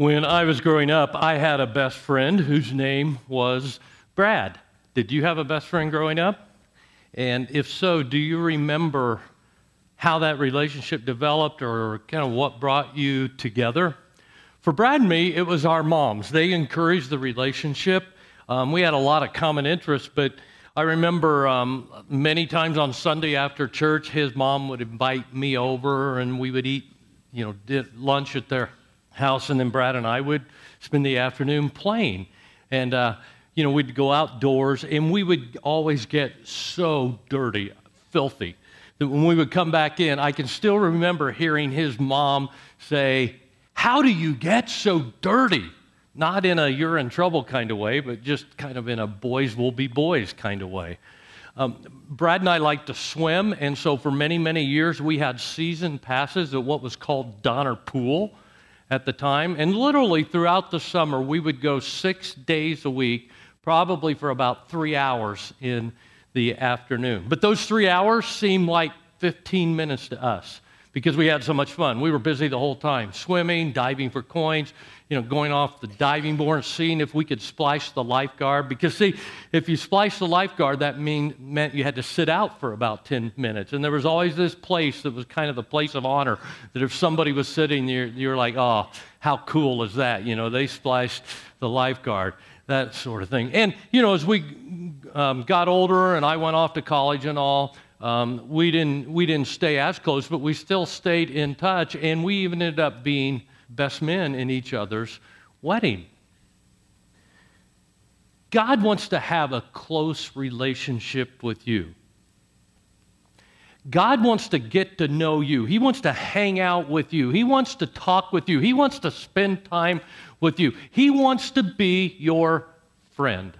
When I was growing up, I had a best friend whose name was Brad. Did you have a best friend growing up? And if so, do you remember how that relationship developed or kind of what brought you together? For Brad and me, it was our moms. They encouraged the relationship. Um, we had a lot of common interests, but I remember um, many times on Sunday after church, his mom would invite me over and we would eat, you know, lunch at their house, and then Brad and I would spend the afternoon playing. And, uh, you know, we'd go outdoors, and we would always get so dirty, filthy, that when we would come back in, I can still remember hearing his mom say, How do you get so dirty? Not in a you're in trouble kind of way, but just kind of in a boys will be boys kind of way. Um, Brad and I like to swim, and so for many, many years we had season passes at what was called Donner Pool at the time. And literally throughout the summer, we would go six days a week, probably for about three hours in the afternoon. But those three hours seemed like 15 minutes to us because we had so much fun. We were busy the whole time, swimming, diving for coins, you know, going off the diving board and seeing if we could splice the lifeguard. Because, see, if you splice the lifeguard, that mean, meant you had to sit out for about 10 minutes. And there was always this place that was kind of the place of honor that if somebody was sitting there, you're like, oh, how cool is that? You know, they spliced the lifeguard, that sort of thing. And, you know, as we um, got older and I went off to college and all, um, we, didn't, we didn't stay as close, but we still stayed in touch, and we even ended up being best men in each other's wedding. God wants to have a close relationship with you. God wants to get to know you. He wants to hang out with you. He wants to talk with you. He wants to spend time with you. He wants to be your friend.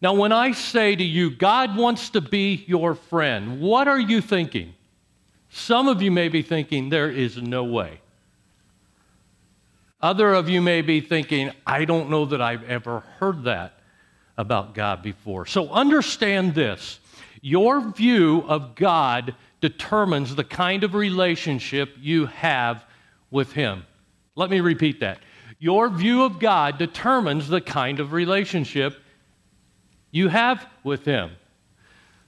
Now, when I say to you, God wants to be your friend, what are you thinking? Some of you may be thinking, there is no way. Other of you may be thinking, I don't know that I've ever heard that about God before. So understand this your view of God determines the kind of relationship you have with Him. Let me repeat that. Your view of God determines the kind of relationship you have with Him.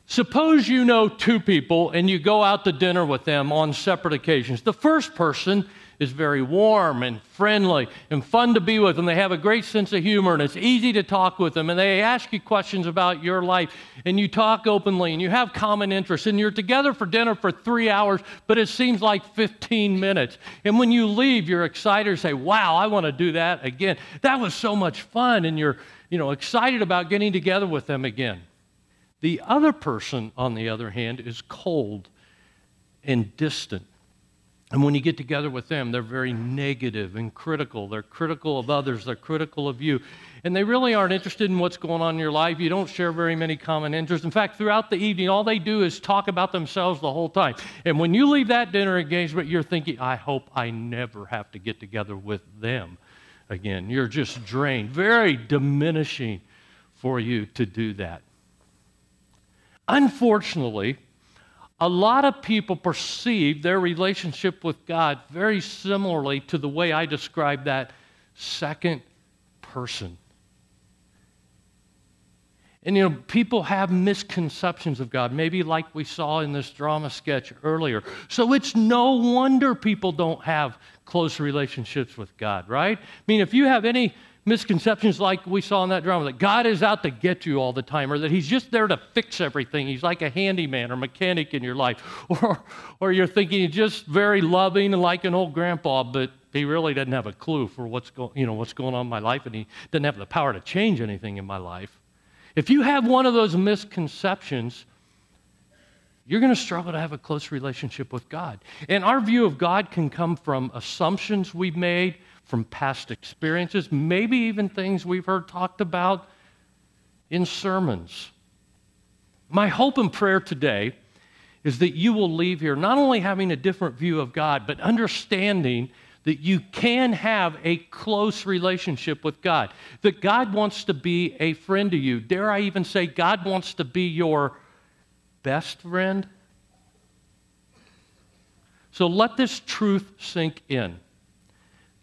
Suppose you know two people and you go out to dinner with them on separate occasions. The first person is very warm and friendly and fun to be with, and they have a great sense of humor, and it's easy to talk with them, and they ask you questions about your life, and you talk openly, and you have common interests, and you're together for dinner for three hours, but it seems like 15 minutes. And when you leave, you're excited to say, Wow, I want to do that again. That was so much fun, and you're you know, excited about getting together with them again. The other person, on the other hand, is cold and distant. And when you get together with them, they're very negative and critical. They're critical of others, they're critical of you. And they really aren't interested in what's going on in your life. You don't share very many common interests. In fact, throughout the evening, all they do is talk about themselves the whole time. And when you leave that dinner engagement, you're thinking, I hope I never have to get together with them again. You're just drained. Very diminishing for you to do that. Unfortunately, a lot of people perceive their relationship with God very similarly to the way I describe that second person. And you know, people have misconceptions of God, maybe like we saw in this drama sketch earlier. So it's no wonder people don't have close relationships with God, right? I mean, if you have any misconceptions like we saw in that drama that God is out to get you all the time or that He's just there to fix everything. He's like a handyman or mechanic in your life. Or, or you're thinking He's just very loving like an old grandpa, but He really doesn't have a clue for what's, go, you know, what's going on in my life and He doesn't have the power to change anything in my life. If you have one of those misconceptions, you're going to struggle to have a close relationship with God. And our view of God can come from assumptions we've made, from past experiences, maybe even things we've heard talked about in sermons. My hope and prayer today is that you will leave here not only having a different view of God, but understanding that you can have a close relationship with God, that God wants to be a friend to you. Dare I even say, God wants to be your best friend? So let this truth sink in.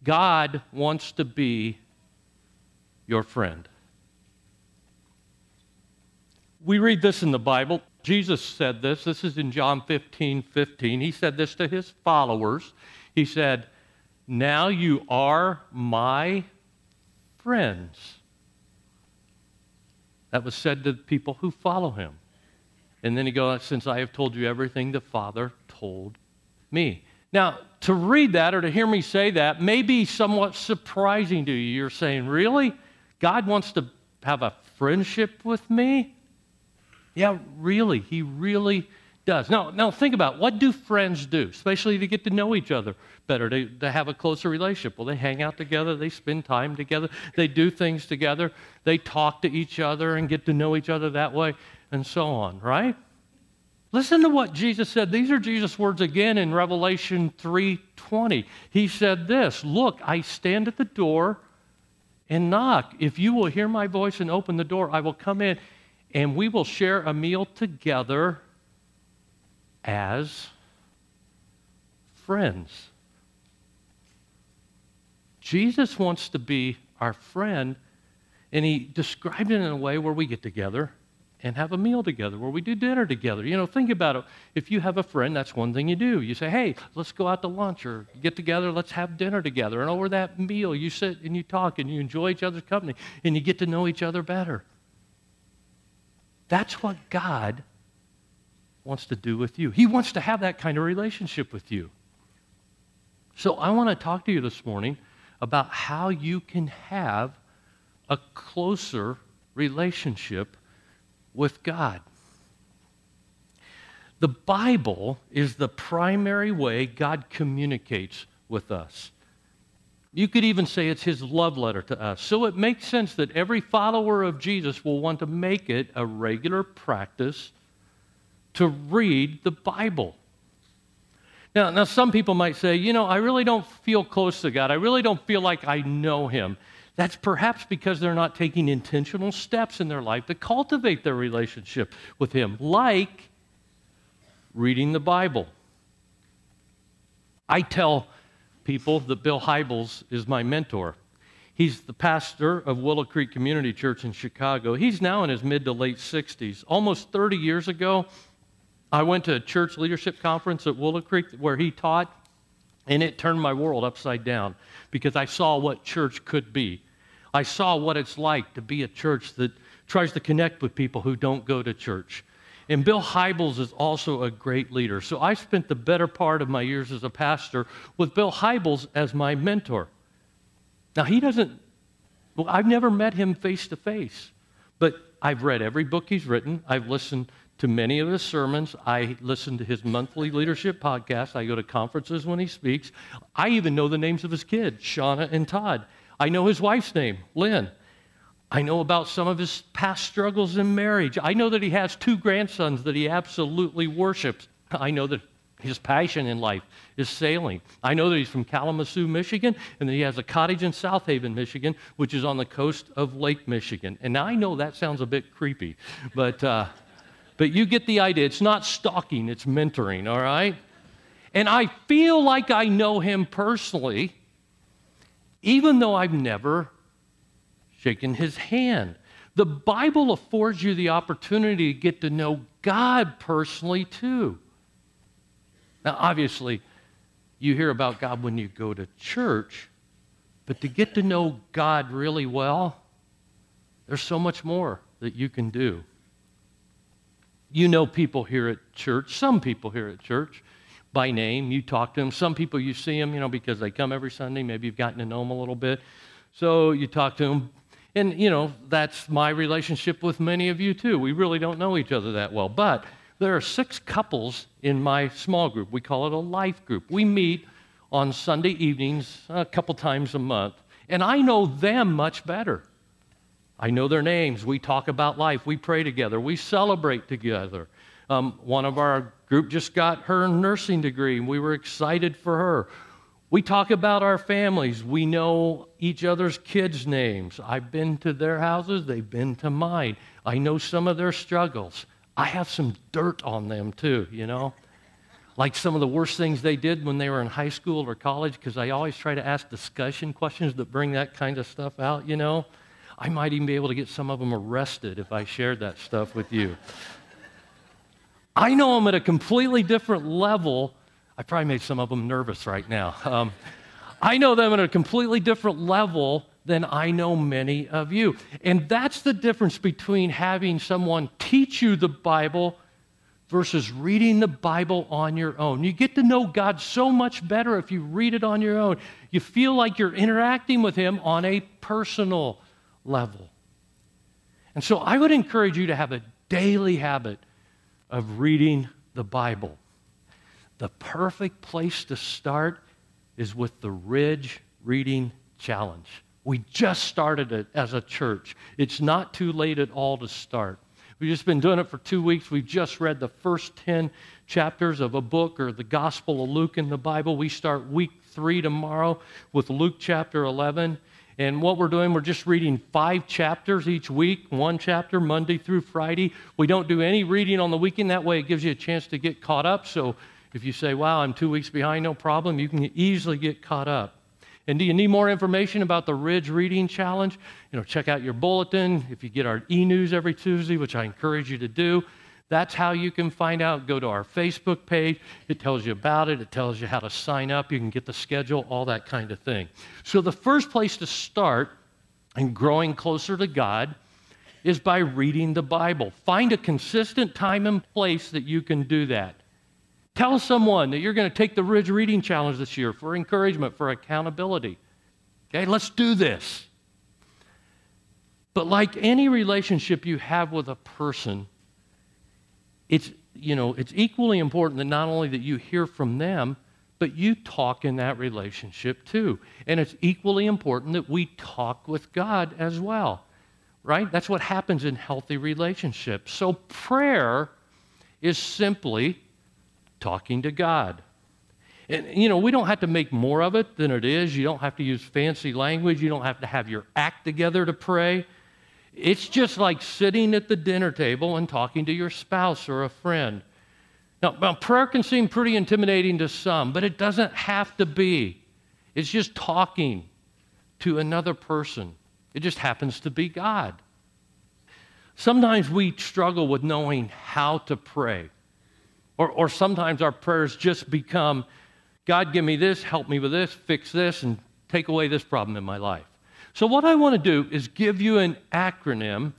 God wants to be your friend. We read this in the Bible. Jesus said this. This is in John 15 15. He said this to his followers. He said, Now you are my friends. That was said to the people who follow him. And then he goes, Since I have told you everything the Father told me. Now, to read that or to hear me say that may be somewhat surprising to you. You're saying, Really? God wants to have a friendship with me? Yeah, really. He really does. Now, now think about it. what do friends do, especially to get to know each other better, to, to have a closer relationship? Well, they hang out together, they spend time together, they do things together, they talk to each other and get to know each other that way, and so on, right? Listen to what Jesus said. These are Jesus' words again in Revelation 3:20. He said this, "Look, I stand at the door and knock. If you will hear my voice and open the door, I will come in and we will share a meal together as friends." Jesus wants to be our friend, and he described it in a way where we get together and have a meal together, where we do dinner together. You know, think about it. If you have a friend, that's one thing you do. You say, hey, let's go out to lunch or get together, let's have dinner together. And over that meal, you sit and you talk and you enjoy each other's company and you get to know each other better. That's what God wants to do with you. He wants to have that kind of relationship with you. So I want to talk to you this morning about how you can have a closer relationship with God. The Bible is the primary way God communicates with us. You could even say it's his love letter to us. So it makes sense that every follower of Jesus will want to make it a regular practice to read the Bible. Now, now, some people might say, you know, I really don't feel close to God. I really don't feel like I know him. That's perhaps because they're not taking intentional steps in their life to cultivate their relationship with Him, like reading the Bible. I tell people that Bill Hybels is my mentor. He's the pastor of Willow Creek Community Church in Chicago. He's now in his mid to late 60s. Almost 30 years ago, I went to a church leadership conference at Willow Creek where he taught, and it turned my world upside down because I saw what church could be. I saw what it's like to be a church that tries to connect with people who don't go to church. And Bill Hybels is also a great leader. So I spent the better part of my years as a pastor with Bill Hybels as my mentor. Now, he doesn't, well, I've never met him face to face, but I've read every book he's written. I've listened to many of his sermons. I listen to his monthly leadership podcast. I go to conferences when he speaks. I even know the names of his kids, Shauna and Todd. I know his wife's name, Lynn. I know about some of his past struggles in marriage. I know that he has two grandsons that he absolutely worships. I know that his passion in life is sailing. I know that he's from Kalamazoo, Michigan, and that he has a cottage in South Haven, Michigan, which is on the coast of Lake Michigan. And now I know that sounds a bit creepy, but uh, but you get the idea. It's not stalking, it's mentoring, all right? And I feel like I know him personally, even though I've never shaken his hand. The Bible affords you the opportunity to get to know God personally, too. Now, obviously, you hear about God when you go to church, but to get to know God really well, there's so much more that you can do. You know people here at church, some people here at church by name. You talk to them. Some people you see them, you know, because they come every Sunday. Maybe you've gotten to know them a little bit. So you talk to them. And, you know, that's my relationship with many of you too. We really don't know each other that well. But there are six couples in my small group. We call it a life group. We meet on Sunday evenings a couple times a month. And I know them much better. I know their names. We talk about life. We pray together. We celebrate together. Um, one of our group just got her nursing degree, and we were excited for her. We talk about our families. We know each other's kids' names. I've been to their houses, they've been to mine. I know some of their struggles. I have some dirt on them too, you know. like some of the worst things they did when they were in high school or college, because I always try to ask discussion questions that bring that kind of stuff out, you know. I might even be able to get some of them arrested if I shared that stuff with you. I know them at a completely different level. I probably made some of them nervous right now. Um, I know them at a completely different level than I know many of you. And that's the difference between having someone teach you the Bible versus reading the Bible on your own. You get to know God so much better if you read it on your own. You feel like you're interacting with Him on a personal level. And so I would encourage you to have a daily habit of reading the Bible. The perfect place to start is with the Ridge Reading Challenge. We just started it as a church. It's not too late at all to start. We've just been doing it for two weeks. We've just read the first 10 chapters of a book or the Gospel of Luke in the Bible. We start week three tomorrow with Luke chapter 11. And what we're doing, we're just reading five chapters each week, one chapter Monday through Friday. We don't do any reading on the weekend. That way, it gives you a chance to get caught up. So if you say, wow, I'm two weeks behind, no problem, you can easily get caught up. And do you need more information about the Ridge Reading Challenge? You know, check out your bulletin. If you get our e-news every Tuesday, which I encourage you to do, that's how you can find out. Go to our Facebook page. It tells you about it. It tells you how to sign up. You can get the schedule, all that kind of thing. So the first place to start in growing closer to God is by reading the Bible. Find a consistent time and place that you can do that. Tell someone that you're going to take the Ridge Reading Challenge this year for encouragement, for accountability. Okay, let's do this. But like any relationship you have with a person, it's, you know, it's equally important that not only that you hear from them, but you talk in that relationship too. And it's equally important that we talk with God as well, right? That's what happens in healthy relationships. So prayer is simply talking to God. And, you know, we don't have to make more of it than it is. You don't have to use fancy language. You don't have to have your act together to pray. It's just like sitting at the dinner table and talking to your spouse or a friend. Now, now, prayer can seem pretty intimidating to some, but it doesn't have to be. It's just talking to another person. It just happens to be God. Sometimes we struggle with knowing how to pray. Or, or sometimes our prayers just become God, give me this, help me with this, fix this, and take away this problem in my life. So, what I want to do is give you an acronym.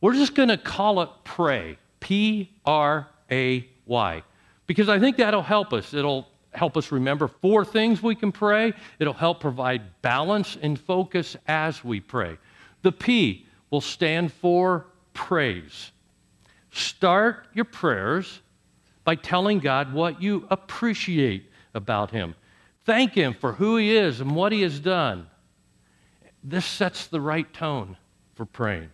We're just going to call it PRAY, P R A Y, because I think that'll help us. It'll help us remember four things we can pray, it'll help provide balance and focus as we pray. The P will stand for praise. Start your prayers by telling God what you appreciate about Him. Thank Him for who He is and what He has done. This sets the right tone for praying.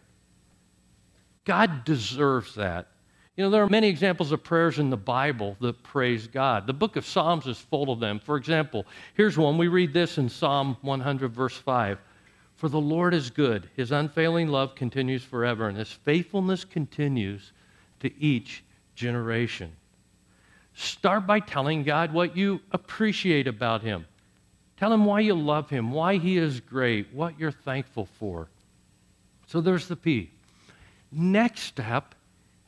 God deserves that. You know, there are many examples of prayers in the Bible that praise God. The book of Psalms is full of them. For example, here's one. We read this in Psalm 100, verse 5. For the Lord is good, his unfailing love continues forever, and his faithfulness continues to each generation. Start by telling God what you appreciate about Him. Tell Him why you love Him, why He is great, what you're thankful for. So there's the P. Next step,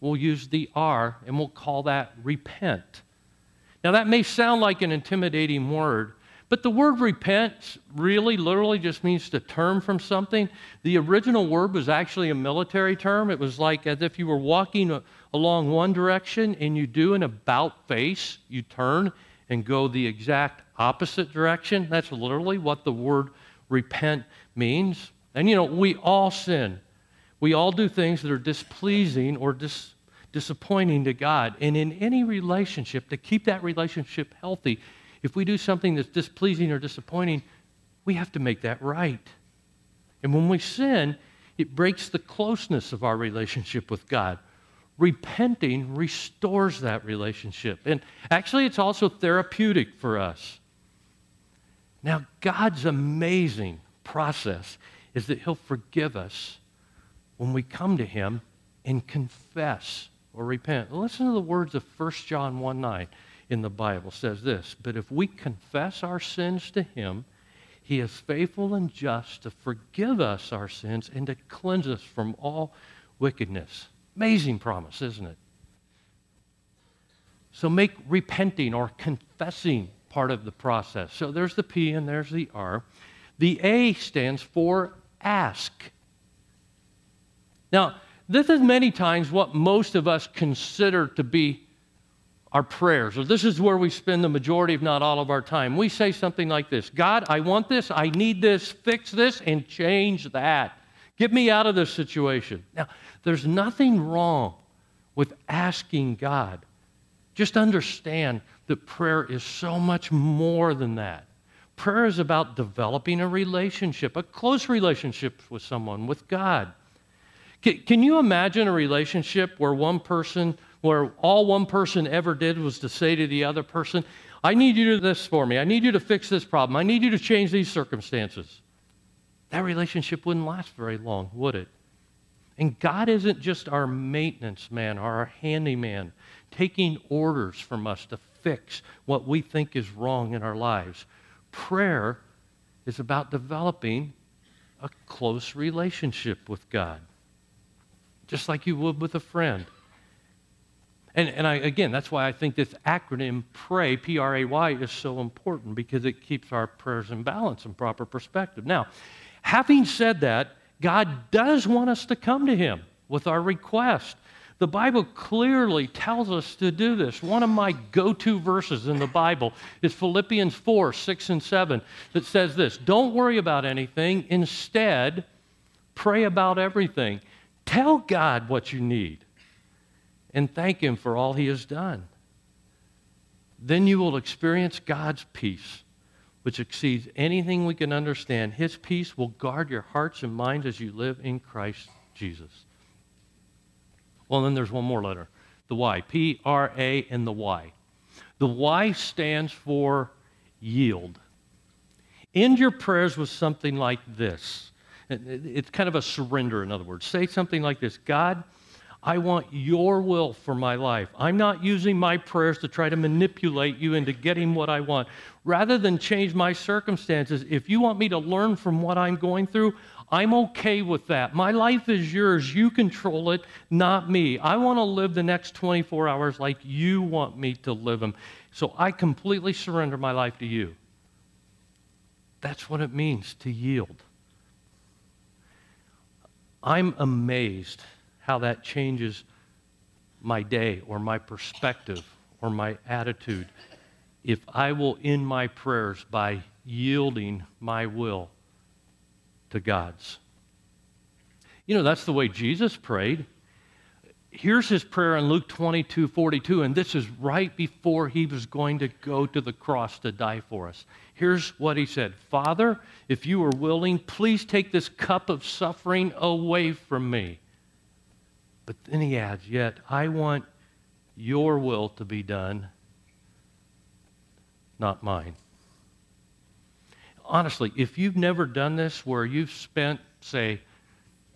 we'll use the R and we'll call that repent. Now, that may sound like an intimidating word, but the word repent really literally just means to turn from something. The original word was actually a military term. It was like as if you were walking along one direction and you do an about face, you turn and go the exact opposite direction. That's literally what the word repent means. And you know, we all sin. We all do things that are displeasing or dis- disappointing to God. And in any relationship, to keep that relationship healthy, if we do something that's displeasing or disappointing, we have to make that right. And when we sin, it breaks the closeness of our relationship with God. Repenting restores that relationship. And actually, it's also therapeutic for us. Now, God's amazing process is that He'll forgive us when we come to Him and confess or repent. Listen to the words of 1 John 1 9. in the Bible says this But if we confess our sins to him, he is faithful and just to forgive us our sins and to cleanse us from all wickedness. Amazing promise, isn't it? So make repenting or confessing part of the process. So there's the P and there's the R. The A stands for ask. Now, this is many times what most of us consider to be our prayers, or this is where we spend the majority, if not all, of our time. We say something like this God, I want this, I need this, fix this, and change that. Get me out of this situation. Now, there's nothing wrong with asking God. Just understand that prayer is so much more than that. Prayer is about developing a relationship, a close relationship with someone, with God. Can, you imagine a relationship where one person, where all one person ever did was to say to the other person, I need you to do this for me. I need you to fix this problem. I need you to change these circumstances. That relationship wouldn't last very long, would it? And God isn't just our maintenance man or our handyman taking orders from us to fix what we think is wrong in our lives. Prayer is about developing a close relationship with God, just like you would with a friend. And, and I, again, that's why I think this acronym PRAY, P R A Y, is so important because it keeps our prayers in balance and proper perspective. Now, having said that, God does want us to come to Him with our request. The Bible clearly tells us to do this. One of my go to verses in the Bible is Philippians 4 6 and 7 that says this Don't worry about anything. Instead, pray about everything. Tell God what you need and thank Him for all He has done. Then you will experience God's peace, which exceeds anything we can understand. His peace will guard your hearts and minds as you live in Christ Jesus. Well, then there's one more letter the Y. P R A and the Y. The Y stands for yield. End your prayers with something like this. It's kind of a surrender, in other words. Say something like this God, I want your will for my life. I'm not using my prayers to try to manipulate you into getting what I want. Rather than change my circumstances, if you want me to learn from what I'm going through, I'm okay with that. My life is yours. You control it, not me. I want to live the next 24 hours like you want me to live them. So I completely surrender my life to you. That's what it means to yield. I'm amazed how that changes my day or my perspective or my attitude if I will end my prayers by yielding my will to God's. You know, that's the way Jesus prayed. Here's his prayer in Luke 22 42, and this is right before he was going to go to the cross to die for us. Here's what he said Father, if you are willing, please take this cup of suffering away from me. But then he adds, Yet I want your will to be done, not mine honestly, if you've never done this where you've spent, say,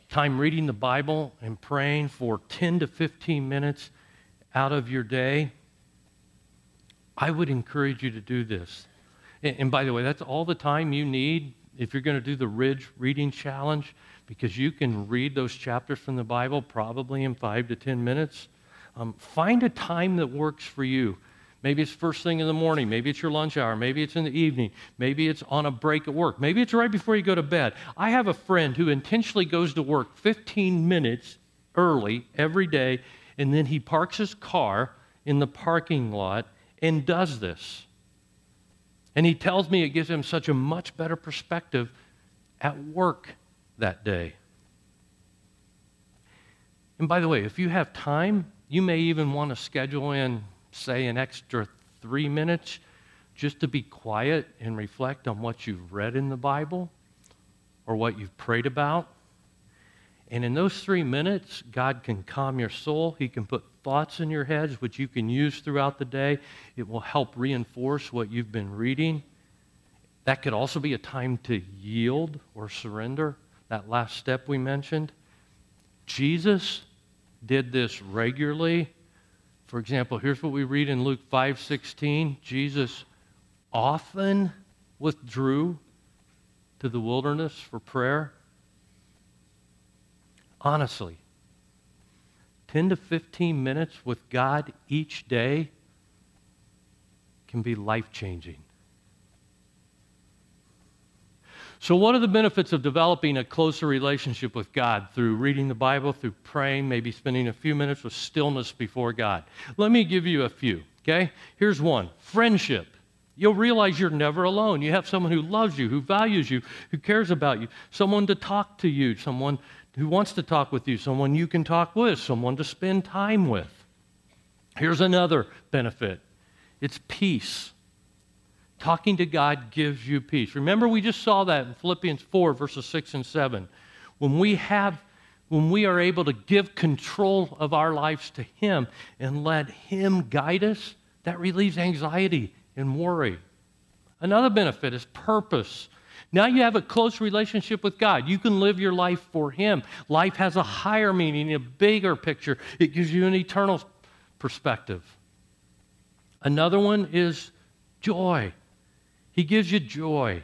time reading the Bible and praying for 10 to 15 minutes out of your day, I would encourage you to do this. And, and by the way, that's all the time you need if you're going to do the Ridge Reading Challenge, because you can read those chapters from the Bible probably in five to 10 minutes. Um, find a time that works for you. Maybe it's first thing in the morning. Maybe it's your lunch hour. Maybe it's in the evening. Maybe it's on a break at work. Maybe it's right before you go to bed. I have a friend who intentionally goes to work 15 minutes early every day, and then he parks his car in the parking lot and does this. And he tells me it gives him such a much better perspective at work that day. And by the way, if you have time, you may even want to schedule in say an extra three minutes just to be quiet and reflect on what you've read in the Bible or what you've prayed about. And in those three minutes, God can calm your soul. He can put thoughts in your heads, which you can use throughout the day. It will help reinforce what you've been reading. That could also be a time to yield or surrender, that last step we mentioned. Jesus did this regularly For example, here's what we read in Luke 5:16. Jesus often withdrew to the wilderness for prayer. Honestly, 10 to 15 minutes with God each day can be life So, what are the benefits of developing a closer relationship with God through reading the Bible, through praying, maybe spending a few minutes with stillness before God? Let me give you a few, okay? Here's one friendship. You'll realize you're never alone. You have someone who loves you, who values you, who cares about you, someone to talk to you, someone who wants to talk with you, someone you can talk with, someone to spend time with. Here's another benefit it's peace. Talking to God gives you peace. Remember, we just saw that in Philippians 4, verses 6 and 7. When we have when we are able to give control of our lives to Him and let Him guide us, that relieves anxiety and worry. Another benefit is purpose. Now you have a close relationship with God. You can live your life for Him. Life has a higher meaning, a bigger picture. It gives you an eternal perspective. Another one is joy. He gives you joy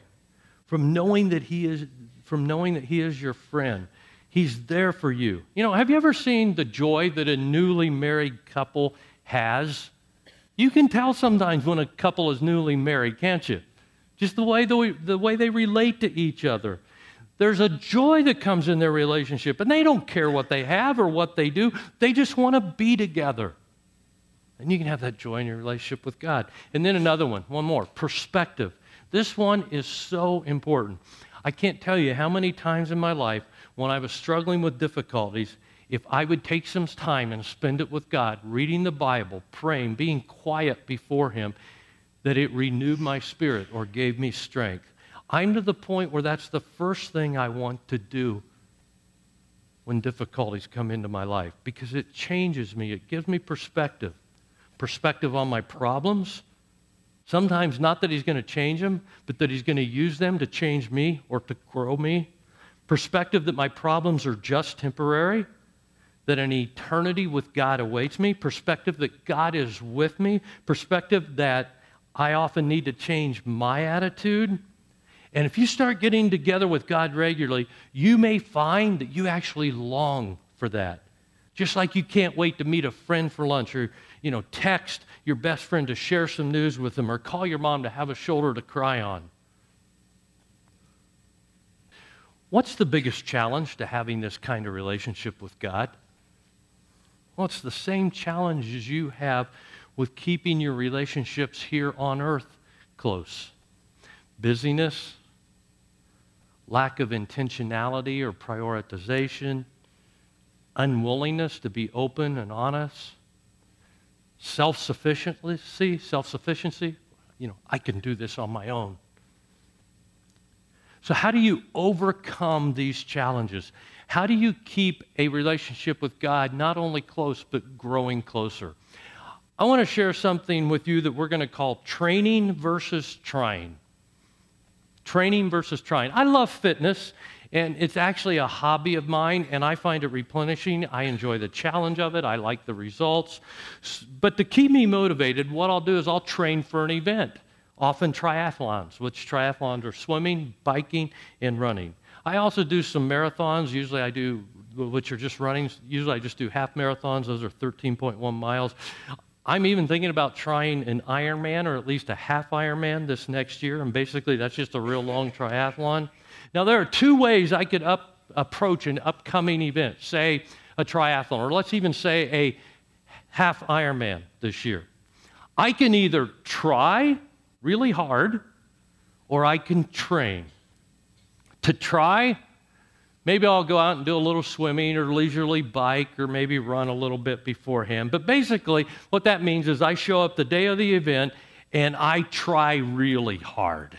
from knowing that he is from knowing that he is your friend. He's there for you. You know, have you ever seen the joy that a newly married couple has? You can tell sometimes when a couple is newly married, can't you? Just the way, the, the way they relate to each other. There's a joy that comes in their relationship, and they don't care what they have or what they do. They just want to be together. And you can have that joy in your relationship with God. And then another one, one more perspective. This one is so important. I can't tell you how many times in my life when I was struggling with difficulties, if I would take some time and spend it with God, reading the Bible, praying, being quiet before Him, that it renewed my spirit or gave me strength. I'm to the point where that's the first thing I want to do when difficulties come into my life because it changes me, it gives me perspective. Perspective on my problems, Sometimes not that he's going to change them, but that he's going to use them to change me or to grow me. Perspective that my problems are just temporary, that an eternity with God awaits me. Perspective that God is with me. Perspective that I often need to change my attitude. And if you start getting together with God regularly, you may find that you actually long for that. Just like you can't wait to meet a friend for lunch or, you know, text your best friend to share some news with them or call your mom to have a shoulder to cry on. What's the biggest challenge to having this kind of relationship with God? Well, it's the same challenges you have with keeping your relationships here on earth close busyness, lack of intentionality or prioritization, unwillingness to be open and honest, self sufficiency, self sufficiency. You know, I can do this on my own. So, how do you overcome these challenges? How do you keep a relationship with God not only close, but growing closer? I want to share something with you that we're going to call training versus trying. Training versus trying. I love fitness, and it's actually a hobby of mine, and I find it replenishing. I enjoy the challenge of it, I like the results. But to keep me motivated, what I'll do is I'll train for an event, often triathlons, which triathlons are swimming, biking, and running. I also do some marathons. Usually I do, which are just running. Usually I just do half marathons. Those are 13.1 miles. I'm even thinking about trying an Ironman or at least a half Ironman this next year. And basically, that's just a real long triathlon. Now, there are two ways I could up, approach an upcoming event, say a triathlon, or let's even say a half Ironman this year. I can either try really hard or I can train. To try, maybe I'll go out and do a little swimming or leisurely bike or maybe run a little bit beforehand. But basically, what that means is I show up the day of the event and I try really hard.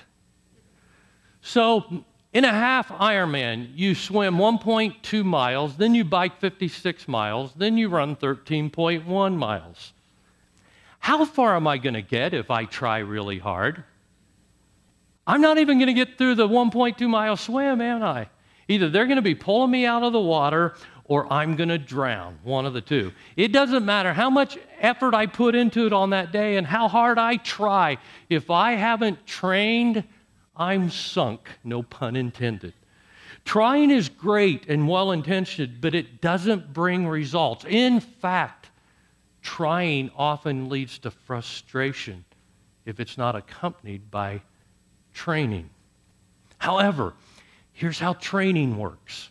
So in a half Ironman, you swim 1.2 miles, then you bike 56 miles, then you run 13.1 miles. How far am I going to get if I try really hard? I'm not even going to get through the 1.2 mile swim, am I? Either they're going to be pulling me out of the water or I'm going to drown, one of the two. It doesn't matter how much effort I put into it on that day and how hard I try. If I haven't trained, I'm sunk, no pun intended. Trying is great and well intentioned, but it doesn't bring results. In fact, trying often leads to frustration if it's not accompanied by training. However, here's how training works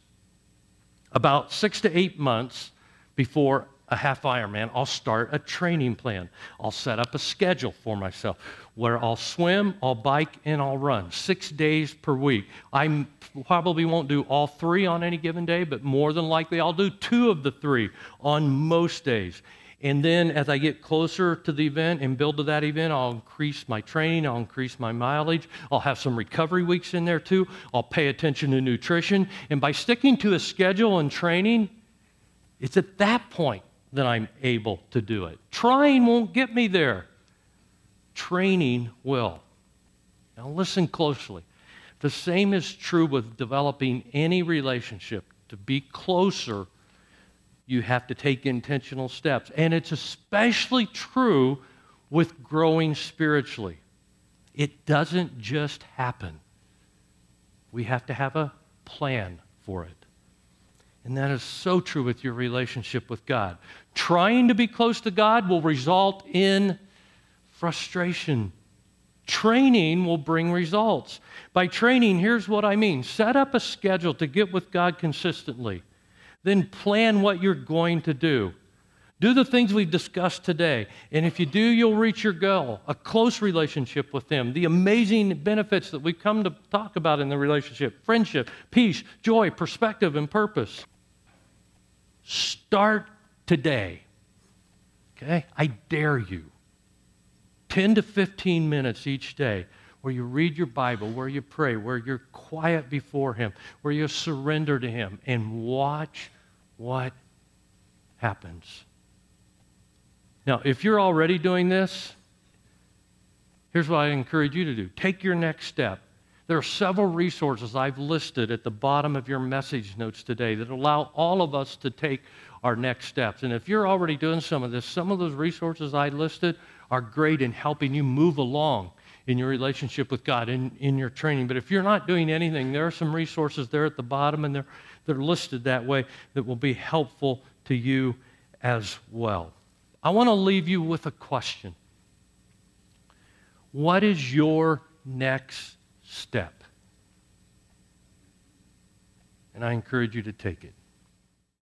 about six to eight months before a half Ironman, I'll start a training plan. I'll set up a schedule for myself where I'll swim, I'll bike, and I'll run six days per week. I probably won't do all three on any given day, but more than likely I'll do two of the three on most days. And then as I get closer to the event and build to that event, I'll increase my training, I'll increase my mileage, I'll have some recovery weeks in there too, I'll pay attention to nutrition. And by sticking to a schedule and training, it's at that point that I'm able to do it. Trying won't get me there, training will. Now, listen closely. The same is true with developing any relationship. To be closer you have to take intentional steps. And it's especially true with growing spiritually. It doesn't just happen, we have to have a plan for it. And that is so true with your relationship with God. Trying to be close to God will result in frustration. Training will bring results. By training, here's what I mean set up a schedule to get with God consistently. Then plan what you're going to do. Do the things we've discussed today. And if you do, you'll reach your goal a close relationship with Him, the amazing benefits that we've come to talk about in the relationship friendship, peace, joy, perspective, and purpose. Start today. Okay? I dare you. 10 to 15 minutes each day where you read your Bible, where you pray, where you're quiet before Him, where you surrender to Him, and watch what happens. Now, if you're already doing this, here's what I encourage you to do take your next step. There are several resources I've listed at the bottom of your message notes today that allow all of us to take our next steps. And if you're already doing some of this, some of those resources I listed are great in helping you move along in your relationship with God, in, in your training. But if you're not doing anything, there are some resources there at the bottom, and they're, they're listed that way that will be helpful to you as well. I want to leave you with a question What is your next step? And I encourage you to take it.